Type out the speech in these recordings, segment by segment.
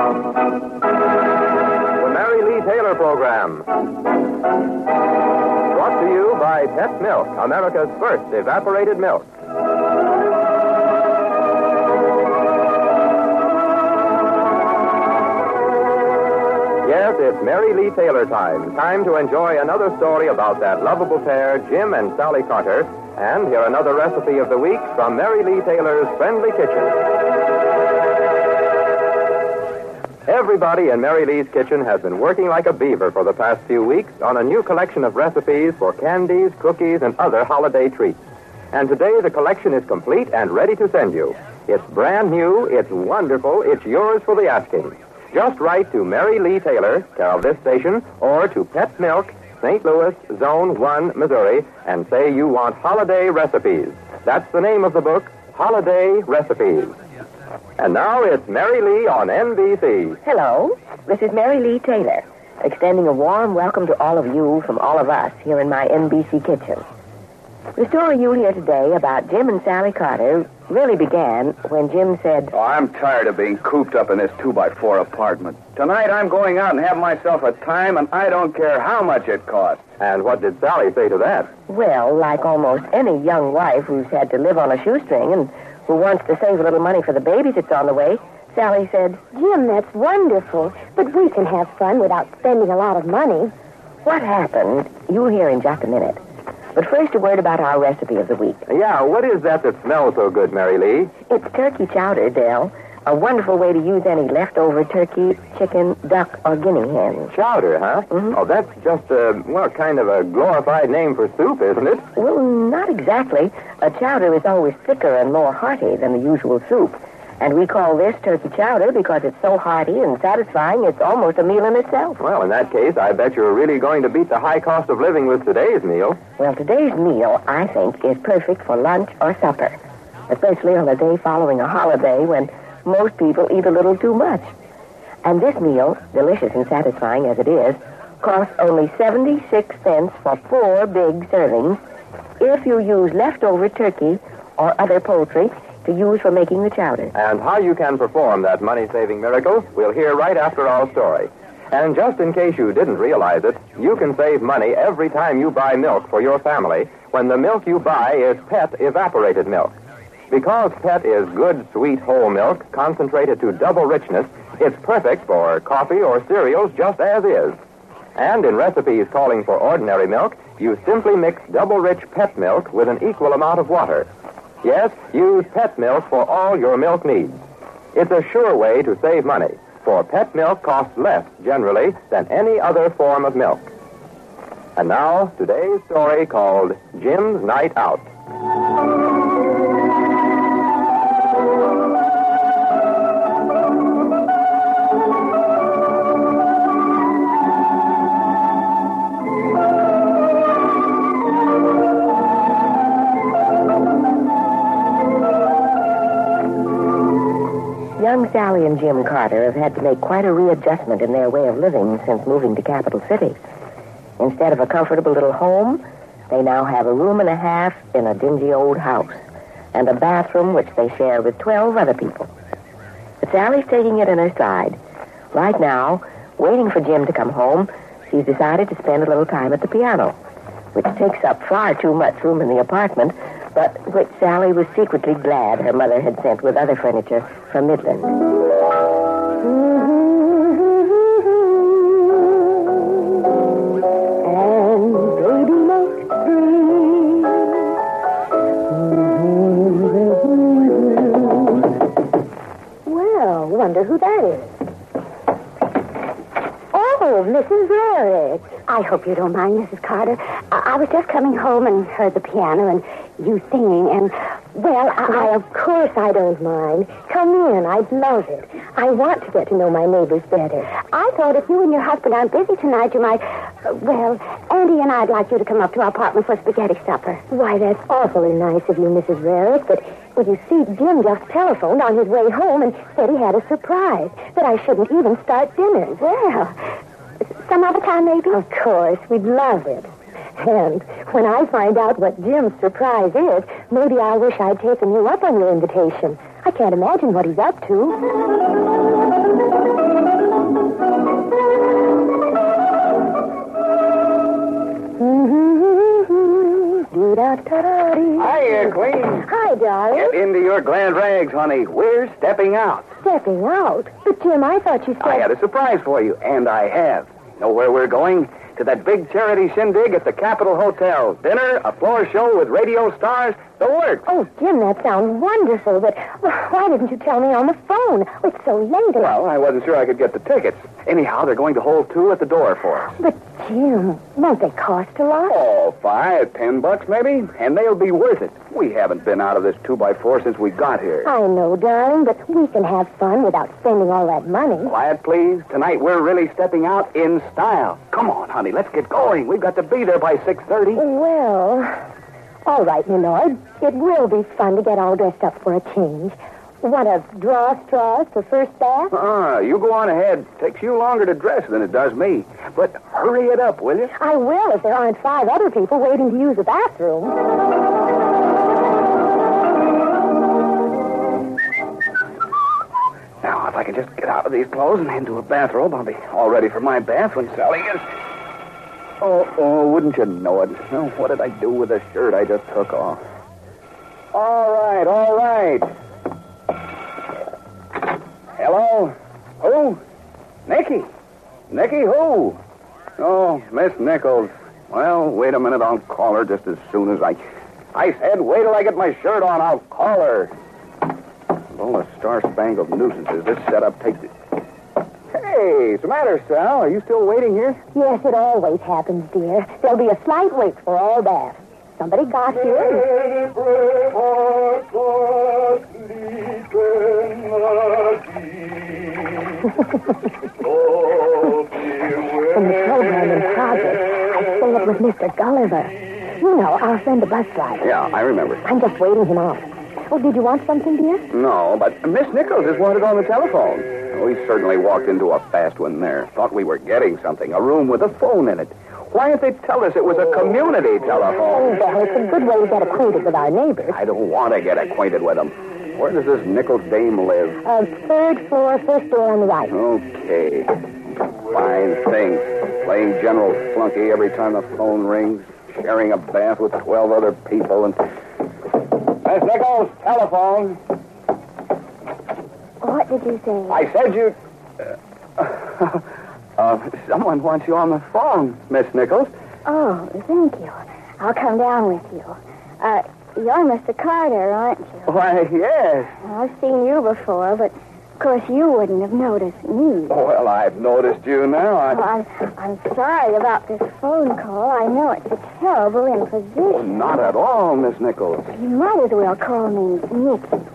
The Mary Lee Taylor Program. Brought to you by Pet Milk, America's first evaporated milk. Yes, it's Mary Lee Taylor time. Time to enjoy another story about that lovable pair, Jim and Sally Carter, and hear another recipe of the week from Mary Lee Taylor's Friendly Kitchen. Everybody in Mary Lee's kitchen has been working like a beaver for the past few weeks on a new collection of recipes for candies, cookies, and other holiday treats. And today the collection is complete and ready to send you. It's brand new, it's wonderful, it's yours for the asking. Just write to Mary Lee Taylor, care of this station, or to Pet Milk, St. Louis, Zone 1, Missouri, and say you want holiday recipes. That's the name of the book, Holiday Recipes. And now it's Mary Lee on NBC. Hello, this is Mary Lee Taylor, extending a warm welcome to all of you from all of us here in my NBC kitchen. The story you'll hear today about Jim and Sally Carter really began when Jim said, Oh, I'm tired of being cooped up in this two by four apartment. Tonight I'm going out and have myself a time, and I don't care how much it costs. And what did Sally say to that? Well, like almost any young wife who's had to live on a shoestring and who wants to save a little money for the baby that's on the way, Sally said, Jim, that's wonderful, but we can have fun without spending a lot of money. What happened? You'll hear in just a minute. But first, a word about our recipe of the week. Yeah, what is that that smells so good, Mary Lee? It's turkey chowder, Dell. A wonderful way to use any leftover turkey, chicken, duck, or guinea hen. Chowder, huh? Mhm. Oh, that's just a, well, kind of a glorified name for soup, isn't it? Well, not exactly. A chowder is always thicker and more hearty than the usual soup. And we call this turkey chowder because it's so hearty and satisfying it's almost a meal in itself. Well, in that case, I bet you're really going to beat the high cost of living with today's meal. Well, today's meal, I think, is perfect for lunch or supper, especially on a day following a holiday when most people eat a little too much. And this meal, delicious and satisfying as it is, costs only 76 cents for four big servings if you use leftover turkey or other poultry to use for making the chowder. And how you can perform that money saving miracle, we'll hear right after our story. And just in case you didn't realize it, you can save money every time you buy milk for your family when the milk you buy is pet evaporated milk. Because pet is good, sweet, whole milk, concentrated to double richness, it's perfect for coffee or cereals just as is. And in recipes calling for ordinary milk, you simply mix double rich pet milk with an equal amount of water. Yes, use pet milk for all your milk needs. It's a sure way to save money, for pet milk costs less, generally, than any other form of milk. And now, today's story called Jim's Night Out. Young Sally and Jim Carter have had to make quite a readjustment in their way of living since moving to Capital City. Instead of a comfortable little home, they now have a room and a half in a dingy old house and a bathroom which they share with 12 other people. But Sally's taking it in her stride. Right now, waiting for Jim to come home, she's decided to spend a little time at the piano, which takes up far too much room in the apartment, but which Sally was secretly glad her mother had sent with other furniture from Midland. Well, wonder who that is. Oh, Mrs. Rarick. I hope you don't mind, Mrs. Carter. I, I was just coming home and heard the piano and you singing, and, well, I, I... of course I don't mind. Come in. I'd love it. I want to get to know my neighbors better. I thought if you and your husband aren't busy tonight, you might... uh, well, Andy and I'd like you to come up to our apartment for spaghetti supper. Why, that's awfully nice of you, Mrs. Rarick, but... Well, you see, Jim just telephoned on his way home and said he had a surprise, that I shouldn't even start dinner. Well, some other time, maybe? Of course. We'd love it. And when I find out what Jim's surprise is, maybe I'll wish I'd taken you up on your invitation. I can't imagine what he's up to. Mm-hmm. Hiya, Queen. Hi, darling. Get into your glad rags, honey. We're stepping out. Stepping out. But, Jim, I thought you said... I had a surprise for you, and I have. Know where we're going? To that big charity shindig at the Capitol Hotel. Dinner, a floor show with radio stars, the works. Oh, Jim, that sounds wonderful, but uh, why didn't you tell me on the phone? It's so late. Well, I wasn't sure I could get the tickets. Anyhow, they're going to hold two at the door for us. But, Jim, won't they cost a lot? Oh, five, ten bucks maybe, and they'll be worth it. We haven't been out of this two by four since we got here. I know, darling, but we can have fun without spending all that money. Quiet, please. Tonight we're really stepping out in style. Come on, honey, let's get going. We've got to be there by six thirty. Well, all right, Milord. It will be fun to get all dressed up for a change. Want to draw straws for first bath? Ah, you go on ahead. Takes you longer to dress than it does me. But hurry it up, will you? I will if there aren't five other people waiting to use the bathroom. Now, if I can just get out of these clothes and into a bathrobe, I'll be all ready for my bath when Sally is. Oh, oh, wouldn't you know it? Oh, what did I do with the shirt I just took off? All right, all right. Hello? Who? Nicky. Nicky who? Oh, Miss Nichols. Well, wait a minute. I'll call her just as soon as I. I said, wait till I get my shirt on. I'll call her. All the star-spangled nuisances this setup takes it. Hey, what's the matter, Sal? Are you still waiting here? Yes, it always happens, dear. There'll be a slight wait for all that. Somebody got here. From the program in progress, I spoke with Mr. Gulliver. You know, our friend the bus driver. Yeah, I remember. I'm just waiting him out. Oh, did you want something, dear? No, but Miss Nichols is wanted on the telephone. Oh, we certainly walked into a fast one there. Thought we were getting something. A room with a phone in it. Why didn't they tell us it was a community telephone? Oh, well, it's a good way to get acquainted with our neighbors. I don't want to get acquainted with them. Where does this Nichols dame live? Uh, third floor, first door on the right. Okay. Fine thing. Playing General Flunky every time the phone rings. Sharing a bath with 12 other people and... Miss Nichols, telephone. What did you say? I said you... Uh, uh, someone wants you on the phone, Miss Nichols. Oh, thank you. I'll come down with you. Uh, you're Mr. Carter, aren't you? Why, yes. I've seen you before, but of course you wouldn't have noticed me. Well, I've noticed you now. I... Oh, I'm, I'm sorry about this phone call. I know it's a terrible Oh, imposition. not at all, Miss Nichols. You might as well call me Nicky.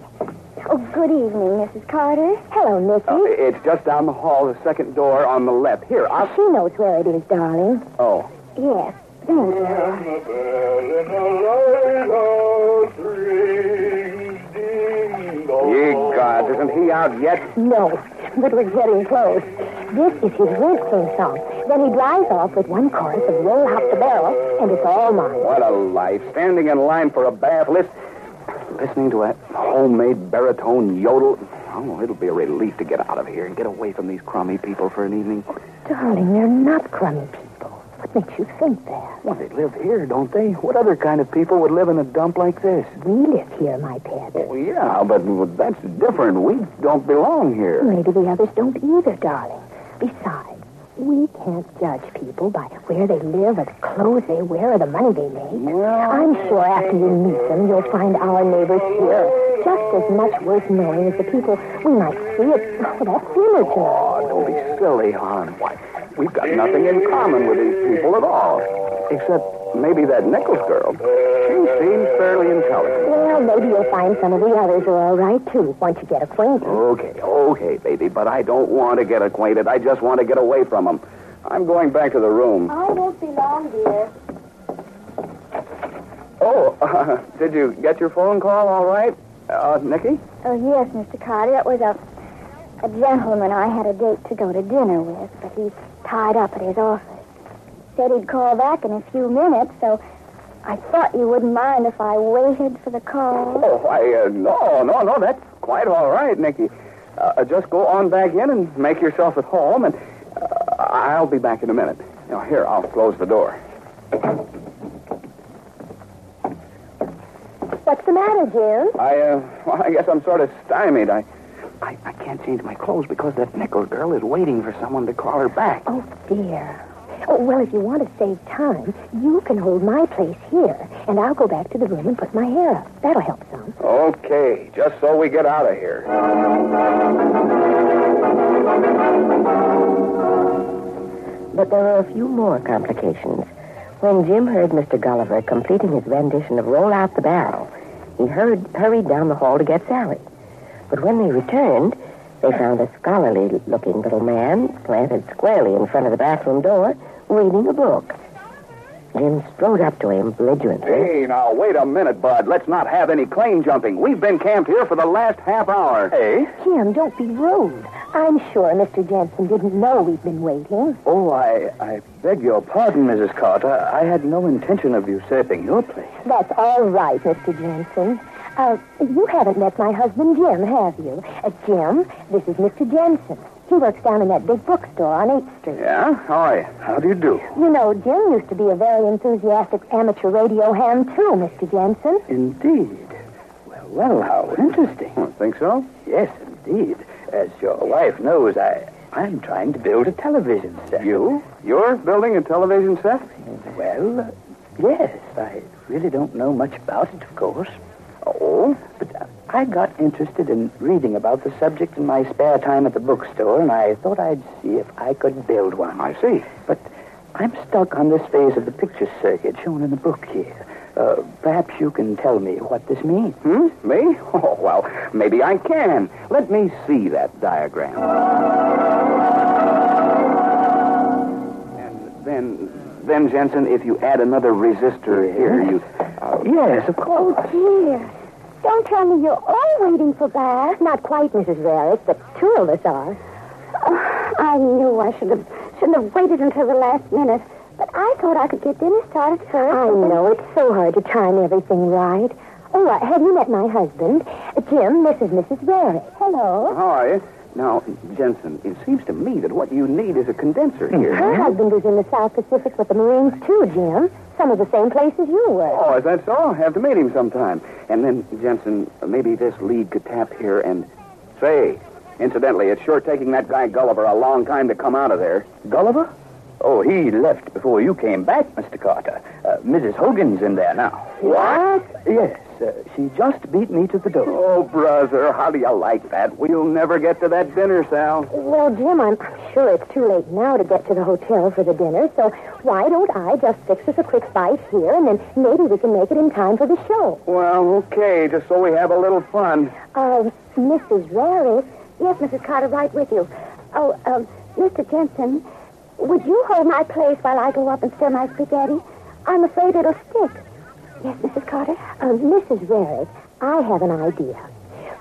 Oh, good evening, Mrs. Carter. Hello, Nicky. Uh, it's just down the hall, the second door on the left. Here, I'll... She knows where it is, darling. Oh. Yes. Ye gods, isn't he out yet? No, but we're getting close. This is his wrestling song. Then he drives off with one chorus of Roll Out the Barrel, and it's all mine. What a life. Standing in line for a bath, list, listening to a homemade baritone yodel. Oh, it'll be a relief to get out of here and get away from these crummy people for an evening. Darling, they're not crummy people. What makes you think that? Well, they live here, don't they? What other kind of people would live in a dump like this? We live here, my pet. Oh, yeah, but that's different. We don't belong here. Maybe the others don't either, darling. Besides, we can't judge people by where they live or the clothes they wear or the money they make. Well- I'm sure after you meet them, you'll find our neighbors here just as much worth knowing as the people we might see at oh, that tonight. Oh, don't be silly, hon. Why, we've got nothing in common with these people at all. Except maybe that Nichols girl. She seems fairly intelligent. Well, maybe you'll find some of the others are all right, too, once you get acquainted. Okay, okay, baby, but I don't want to get acquainted. I just want to get away from them. I'm going back to the room. I won't be long, dear. Oh, uh, did you get your phone call all right, uh, Nicky? Oh, yes, Mr. Carter. It was a, a gentleman I had a date to go to dinner with, but he's tied up at his office. Said he'd call back in a few minutes, so I thought you wouldn't mind if I waited for the call. Oh, I, uh, no, no, no, that's quite all right, Nicky. uh, just go on back in and make yourself at home, and uh, I'll be back in a minute. Now, here, I'll close the door. What's the matter, Jim? I, uh, well, I guess I'm sort of stymied. I, I, I can't change my clothes because that Nichols girl is waiting for someone to call her back. Oh, dear. Oh, well, if you want to save time, you can hold my place here, and I'll go back to the room and put my hair up. That'll help some. Okay, just so we get out of here. But there were a few more complications. When Jim heard Mr. Gulliver completing his rendition of Roll Out the Barrel, he hurried, hurried down the hall to get Sally. But when they returned, they found a scholarly looking little man planted squarely in front of the bathroom door, reading a book. Jim strode up to him belligerently. Hey, now, wait a minute, Bud. Let's not have any claim jumping. We've been camped here for the last half hour. Hey? Jim, don't be rude. I'm sure Mr. Jensen didn't know we'd been waiting. Oh, I, I beg your pardon, Mrs. Carter. I had no intention of usurping your place. That's all right, Mr. Jensen. Uh, you haven't met my husband, Jim, have you? Uh, Jim, this is Mr. Jensen. He works down in that big bookstore on 8th Street. Yeah? How are you? How do you do? You know, Jim used to be a very enthusiastic amateur radio ham, too, Mr. Jensen. Indeed. Well, well, how interesting. Oh, think so? Yes, indeed. As your wife knows, I, I'm trying to build a television set. You? You're building a television set? Well, uh, yes. I really don't know much about it, of course. Oh? But uh, I got interested in reading about the subject in my spare time at the bookstore, and I thought I'd see if I could build one. I see. But I'm stuck on this phase of the picture circuit shown in the book here. Uh, perhaps you can tell me what this means. Hmm? Me? Oh, well, maybe I can. Let me see that diagram. And then, then, Jensen, if you add another resistor here, you. Uh, Yes, of course. Dear, don't tell me you're all waiting for Bath. Not quite, Mrs. Varick, but two of us are. Oh, I knew I should have shouldn't have waited until the last minute. But I thought I could get dinner started first. I know. It's so hard to time everything right. Oh, uh, have you met my husband? Jim, this is Mrs. Varick. Hello. how are you? Now, Jensen, it seems to me that what you need is a condenser here. Her husband was in the South Pacific with the Marines, too, Jim. Some of the same places you were. Oh, is that so? Have to meet him sometime. And then, Jensen, maybe this lead could tap here and say, incidentally, it's sure taking that guy Gulliver a long time to come out of there. Gulliver? Oh, he left before you came back, Mr. Carter. Uh, Mrs. Hogan's in there now. What? Yes, uh, she just beat me to the door. Oh, brother, how do you like that? We'll never get to that dinner, Sal. Well, Jim, I'm I'm sure it's too late now to get to the hotel for the dinner, so why don't I just fix us a quick bite here, and then maybe we can make it in time for the show. Well, okay, just so we have a little fun. Uh, Mrs. Rarick? Yes, Mrs. Carter, right with you. Oh, um, Mr. Jensen, would you hold my place while I go up and stir my spaghetti? I'm afraid it'll stick. Yes, Mrs. Carter? Uh, Mrs. Rarick, I have an idea.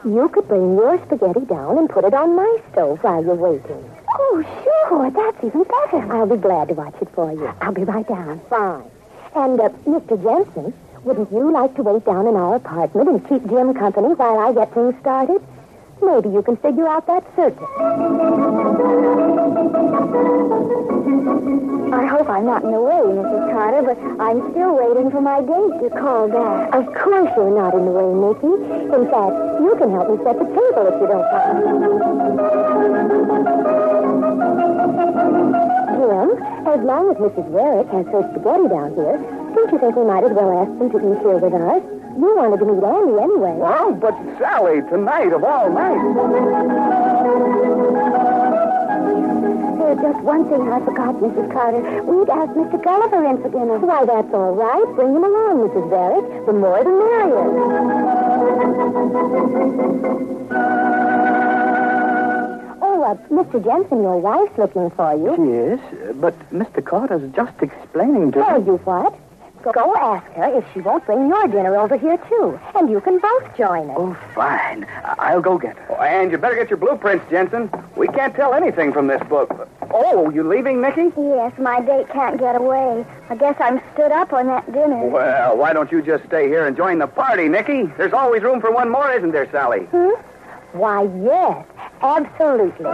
You could bring your spaghetti down and put it on my stove while you're waiting. Oh, sure. That's even better. I'll be glad to watch it for you. I'll be right down. Fine. And, uh, Mr. Jensen, wouldn't you like to wait down in our apartment and keep Jim company while I get things started? Maybe you can figure out that circuit. I hope I'm not in the way, Mrs. Carter, but I'm still waiting for my date to call back. Of course you're not in the way, Nicky. In fact, you can help me set the table if you don't mind. Jim, as long as Mrs. Varick has her spaghetti down here, don't you think we might as well ask them to eat here with us? You wanted to meet Andy anyway. Well, but Sally, tonight of all nights. There's just one thing I forgot, Mrs. Carter. We'd ask Mr. Gulliver in for dinner. Why, that's all right. Bring him along, Mrs. Varick. The more the merrier. Oh, uh, Mr. Jensen, your wife's looking for you. Yes, uh, but Mr. Carter's just explaining to Tell you what? Go ask her if she won't bring your dinner over here, too. And you can both join us. Oh, fine. I'll go get her. Oh, and you better get your blueprints, Jensen. We can't tell anything from this book. Oh, you leaving, Nicky? Yes, my date can't get away. I guess I'm stood up on that dinner. Well, why don't you just stay here and join the party, Nicky? There's always room for one more, isn't there, Sally? Hmm? Why, yes, absolutely.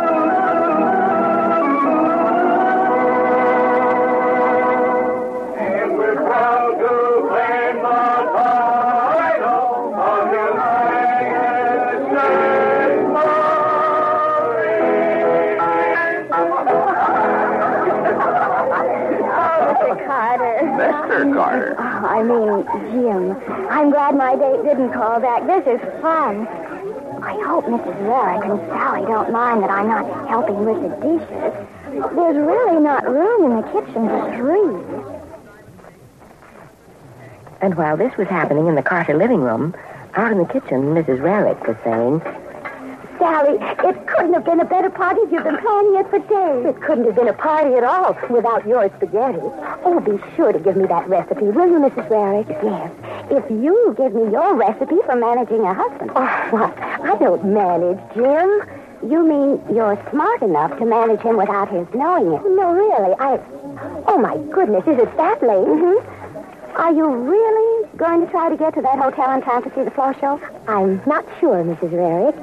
Mr. Carter. Oh, I mean, Jim. I'm glad my date didn't call back. This is fun. I hope Mrs. Rarick and Sally don't mind that I'm not helping with the dishes. There's really not room in the kitchen for three. And while this was happening in the Carter living room, out in the kitchen, Mrs. Rarick was saying, Sally, it couldn't have been a better party if you've been planning it for days. It couldn't have been a party at all without your spaghetti. Oh, be sure to give me that recipe, will you, Mrs. Rarick? Yes. If you give me your recipe for managing a husband. Oh, what? I don't manage, Jim. You mean you're smart enough to manage him without his knowing it? No, really. I. Oh, my goodness. Is it that late? Mm-hmm. Are you really going to try to get to that hotel in time to see the floor show? I'm not sure, Mrs. Rarick.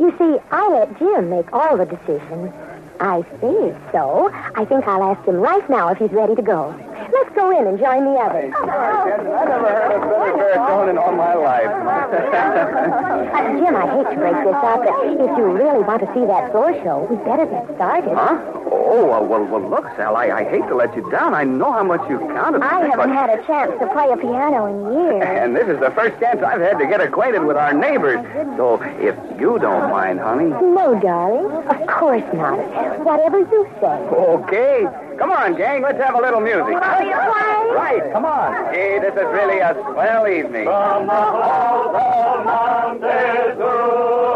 You see, I let Jim make all the decisions. I see. So, I think I'll ask him right now if he's ready to go. Let's go in and join the others. I never heard a better baritone in all my life. Uh, Jim, I hate to break this up, but if you really want to see that floor show, we'd better get started. Huh? Oh, well, well, well look, Sal, I, I hate to let you down. I know how much you've counted. On. I haven't had a chance to play a piano in years. And this is the first chance I've had to get acquainted with our neighbors. So, if you don't mind, honey. No, darling. Of course not. Whatever you say. Okay. Come on, gang. Let's have a little music. Right. Come on. Hey, this is really a swell evening. From the halls of Montezuma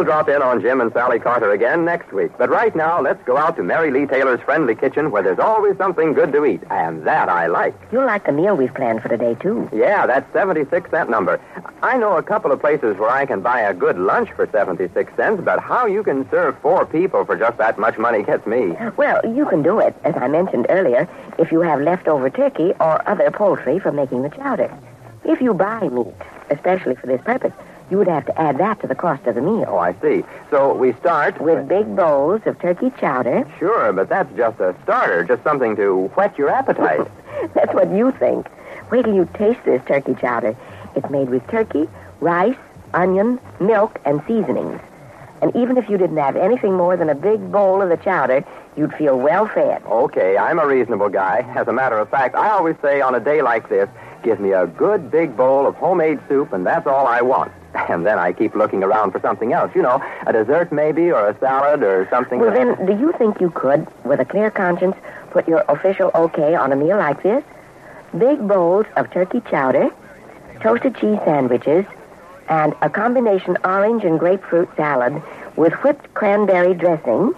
Well, drop in on Jim and Sally Carter again next week. But right now, let's go out to Mary Lee Taylor's friendly kitchen where there's always something good to eat. And that I like. You'll like the meal we've planned for today, too. Yeah, that 76 cent number. I know a couple of places where I can buy a good lunch for 76 cents, but how you can serve four people for just that much money gets me. Well, you can do it, as I mentioned earlier, if you have leftover turkey or other poultry for making the chowder. If you buy meat, especially for this purpose, you would have to add that to the cost of the meal. Oh, I see. So we start With big bowls of turkey chowder. Sure, but that's just a starter, just something to whet your appetite. That's what you think. Wait till you taste this turkey chowder. It's made with turkey, rice, onion, milk, and seasonings. And even if you didn't have anything more than a big bowl of the chowder, you'd feel well fed. Okay, I'm a reasonable guy. As a matter of fact, I always say on a day like this, give me a good big bowl of homemade soup, and that's all I want. And then I keep looking around for something else. You know, a dessert maybe, or a salad, or something. Well, then, do you think you could, with a clear conscience, put your official okay on a meal like this? Big bowls of turkey chowder, toasted cheese sandwiches, and a combination orange and grapefruit salad with whipped cranberry dressing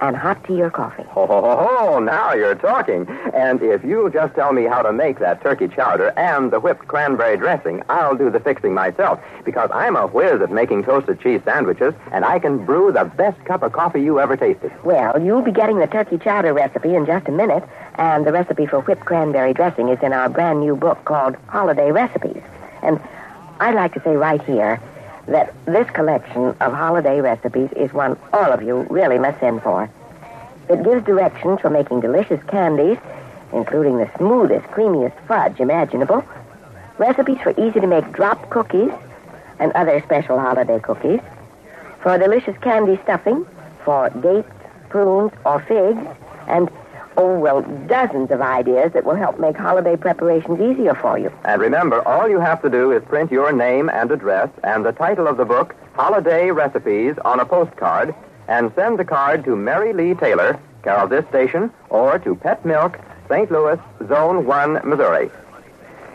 and hot tea or coffee. Oh, ho, ho, ho, now you're talking. And if you'll just tell me how to make that turkey chowder and the whipped cranberry dressing, I'll do the fixing myself. Because I'm a whiz at making toasted cheese sandwiches, and I can brew the best cup of coffee you ever tasted. Well, you'll be getting the turkey chowder recipe in just a minute, and the recipe for whipped cranberry dressing is in our brand new book called Holiday Recipes. And I'd like to say right here that this collection of holiday recipes is one all of you really must send for. It gives directions for making delicious candies, including the smoothest, creamiest fudge imaginable, recipes for easy to make drop cookies and other special holiday cookies, for delicious candy stuffing, for dates, prunes, or figs, and oh, well, dozens of ideas that will help make holiday preparations easier for you. And remember, all you have to do is print your name and address and the title of the book, Holiday Recipes, on a postcard, and send the card to Mary Lee Taylor, care of this station, or to Pet Milk, St. Louis, Zone 1, Missouri.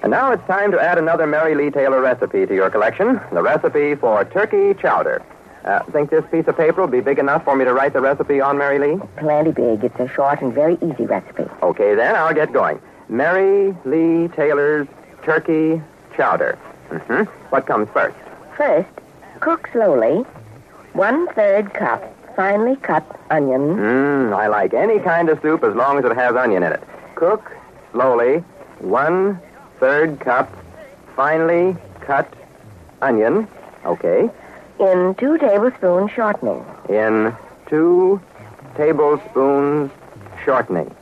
And now it's time to add another Mary Lee Taylor recipe to your collection, the recipe for turkey chowder. Uh, think this piece of paper will be big enough for me to write the recipe on, Mary Lee? Plenty big. It's a short and very easy recipe. Okay, then I'll get going. Mary Lee Taylor's turkey chowder. Mm-hmm. What comes first? First, cook slowly one third cup finely cut onion. Mmm, I like any kind of soup as long as it has onion in it. Cook slowly one third cup finely cut onion. Okay. In two tablespoons shortening. In two tablespoons shortening.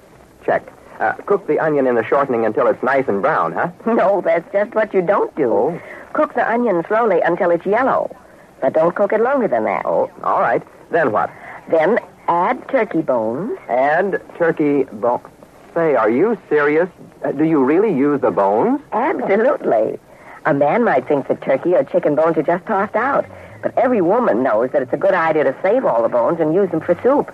Check. Uh, cook the onion in the shortening until it's nice and brown, huh? No, that's just what you don't do. Oh. Cook the onion slowly until it's yellow. But don't cook it longer than that. Oh, all right. Then what? Then add turkey bones. Add turkey bones. Say, are you serious? Uh, do you really use the bones? Absolutely. A man might think that turkey or chicken bones are just tossed out. But every woman knows that it's a good idea to save all the bones and use them for soup.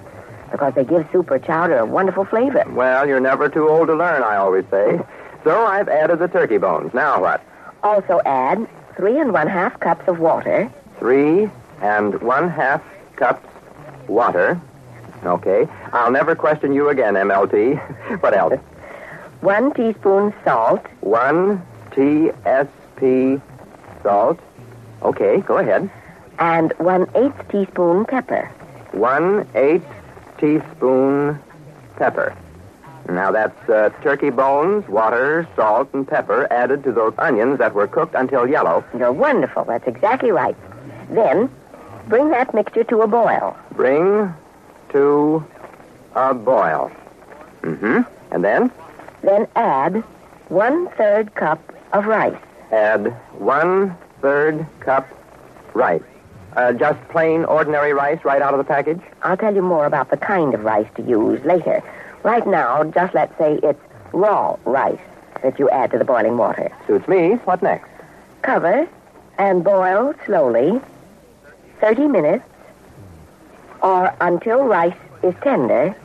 Because they give soup or chowder a wonderful flavor. Well, you're never too old to learn, I always say. So I've added the turkey bones. Now what? Also add three and one half cups of water. Three and one half cups water. Okay. I'll never question you again, MLT. what else? One teaspoon salt. One TSP salt. Okay, go ahead. And one eighth teaspoon pepper. One eighth teaspoon pepper. Now that's uh, turkey bones, water, salt, and pepper added to those onions that were cooked until yellow. You're wonderful. That's exactly right. Then bring that mixture to a boil. Bring to a boil. Mm-hmm. And then Then add one third cup of rice. add one third cup rice. Uh, just plain, ordinary rice right out of the package? I'll tell you more about the kind of rice to use later. Right now, just let's say it's raw rice that you add to the boiling water. Suits me. What next? Cover and boil slowly 30 minutes or until rice is tender,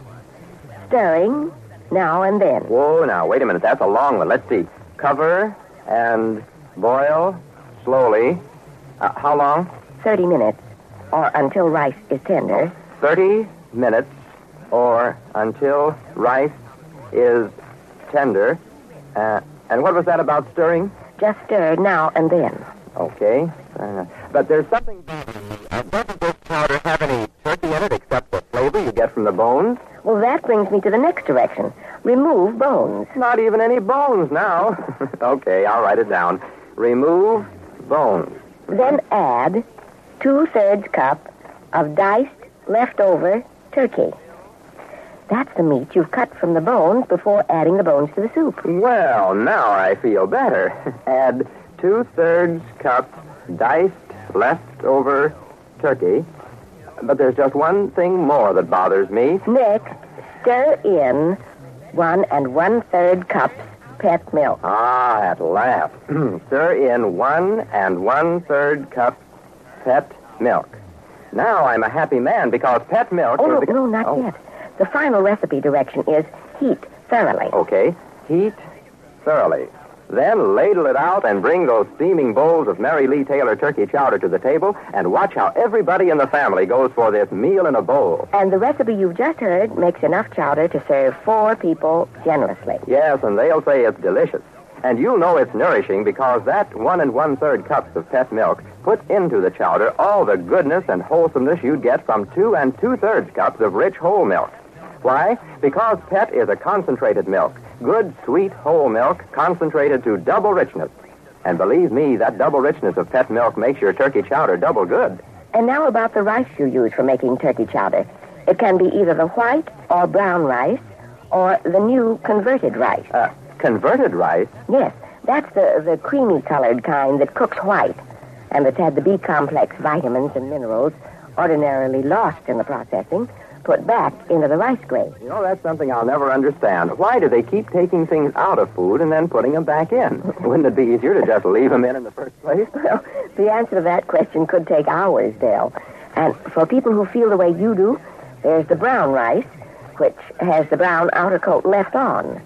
stirring now and then. Whoa, now, wait a minute. That's a long one. Let's see. Cover and boil slowly. Uh, how long? 30 minutes or until rice is tender. 30 minutes or until rice is tender. Uh, and what was that about stirring? Just stir now and then. Okay. Uh, but there's something. Uh, doesn't this powder have any turkey in it except the flavor you get from the bones? Well, that brings me to the next direction. Remove bones. Not even any bones now. okay, I'll write it down. Remove bones. Then add two thirds cup of diced leftover turkey. That's the meat you've cut from the bones before adding the bones to the soup. Well, now I feel better. Add two thirds cup diced leftover turkey. But there's just one thing more that bothers me. Next, stir in one and one third cups pet milk. Ah, at last. Stir in one and one third cup pet milk. Now I'm a happy man because pet milk. Oh, no, the... no, not Oh, yet. The final recipe direction is heat thoroughly. Okay. Heat thoroughly. Then ladle it out and bring those steaming bowls of Mary Lee Taylor turkey chowder to the table and watch how everybody in the family goes for this meal in a bowl. And the recipe you've just heard makes enough chowder to serve four people generously. Yes, and they'll say it's delicious. And you'll know it's nourishing because that one and one third cups of pet milk puts into the chowder all the goodness and wholesomeness you'd get from two and two thirds cups of rich whole milk. Why? Because pet is a concentrated milk. Good, sweet, whole milk, concentrated to double richness. And believe me, that double richness of pet milk makes your turkey chowder double good. And now about the rice you use for making turkey chowder. It can be either the white or brown rice or the new converted rice. Uh, converted rice? Yes, that's the, the creamy colored kind that cooks white and that's had the B complex vitamins and minerals ordinarily lost in the processing put back into the rice grain. You know, that's something I'll never understand. Why do they keep taking things out of food and then putting them back in? Wouldn't it be easier to just leave them in in the first place? Well, the answer to that question could take hours, Dale. And for people who feel the way you do, there's the brown rice, which has the brown outer coat left on.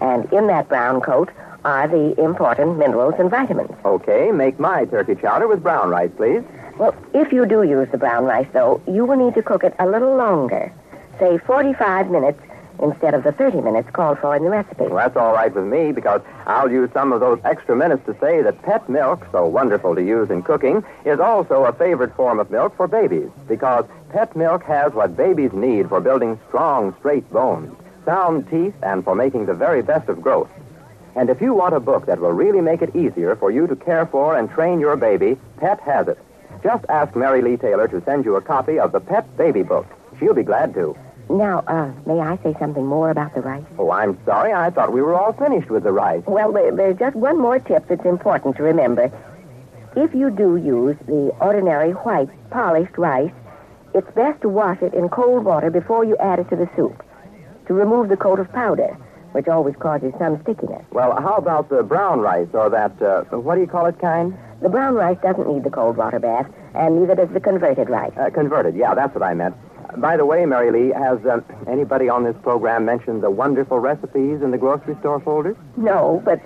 And in that brown coat are the important minerals and vitamins. Okay, make my turkey chowder with brown rice, please. Well, if you do use the brown rice, though, you will need to cook it a little longer. Say 45 minutes instead of the 30 minutes called for in the recipe. Well, that's all right with me because I'll use some of those extra minutes to say that pet milk, so wonderful to use in cooking, is also a favorite form of milk for babies because pet milk has what babies need for building strong, straight bones, sound teeth, and for making the very best of growth. And if you want a book that will really make it easier for you to care for and train your baby, Pet has it. Just ask Mary Lee Taylor to send you a copy of the Pet Baby Book. She'll be glad to. Now, uh, may I say something more about the rice? Oh, I'm sorry. I thought we were all finished with the rice. Well, there's just one more tip that's important to remember. If you do use the ordinary white polished rice, it's best to wash it in cold water before you add it to the soup to remove the coat of powder, which always causes some stickiness. Well, how about the brown rice or that, uh, what do you call it kind? The brown rice doesn't need the cold water bath, and neither does the converted rice. Uh, converted. Yeah, that's what I meant. By the way, Mary Lee, has uh, anybody on this program mentioned the wonderful recipes in the grocery store folders? No, but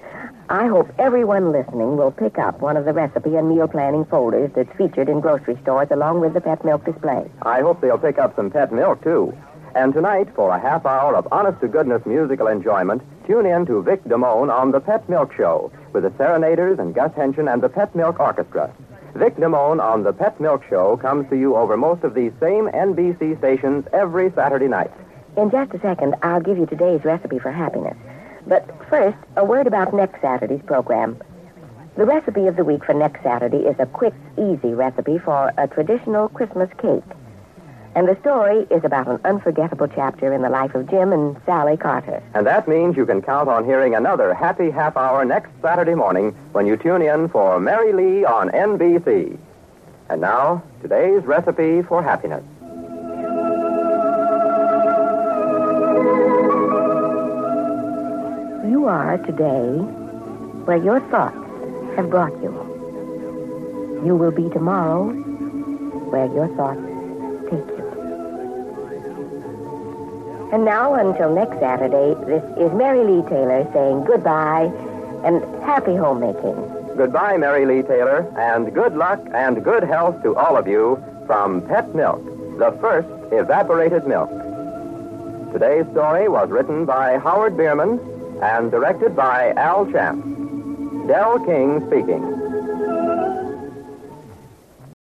I hope everyone listening will pick up one of the recipe and meal planning folders that's featured in grocery stores along with the pet milk display. I hope they'll pick up some pet milk, too. And tonight, for a half hour of honest to goodness musical enjoyment, tune in to Vic Damone on The Pet Milk Show with the Serenaders and Gus Haenschen and the Pet Milk Orchestra. Vic Damone on The Pet Milk Show comes to you over most of these same NBC stations every Saturday night. In just a second, I'll give you today's recipe for happiness. But first, a word about next Saturday's program. The recipe of the week for next Saturday is a quick, easy recipe for a traditional Christmas cake. And the story is about an unforgettable chapter in the life of Jim and Sally Carter. And that means you can count on hearing another happy half hour next Saturday morning when you tune in for Mary Lee on NBC. And now, today's recipe for happiness. You are today where your thoughts have brought you. You will be tomorrow where your thoughts take you. And now, until next Saturday, this is Mary Lee Taylor saying goodbye and happy homemaking. Goodbye, Mary Lee Taylor, and good luck and good health to all of you from Pet Milk, the first evaporated milk. Today's story was written by Howard Bierman and directed by Al Champ. Dell King speaking.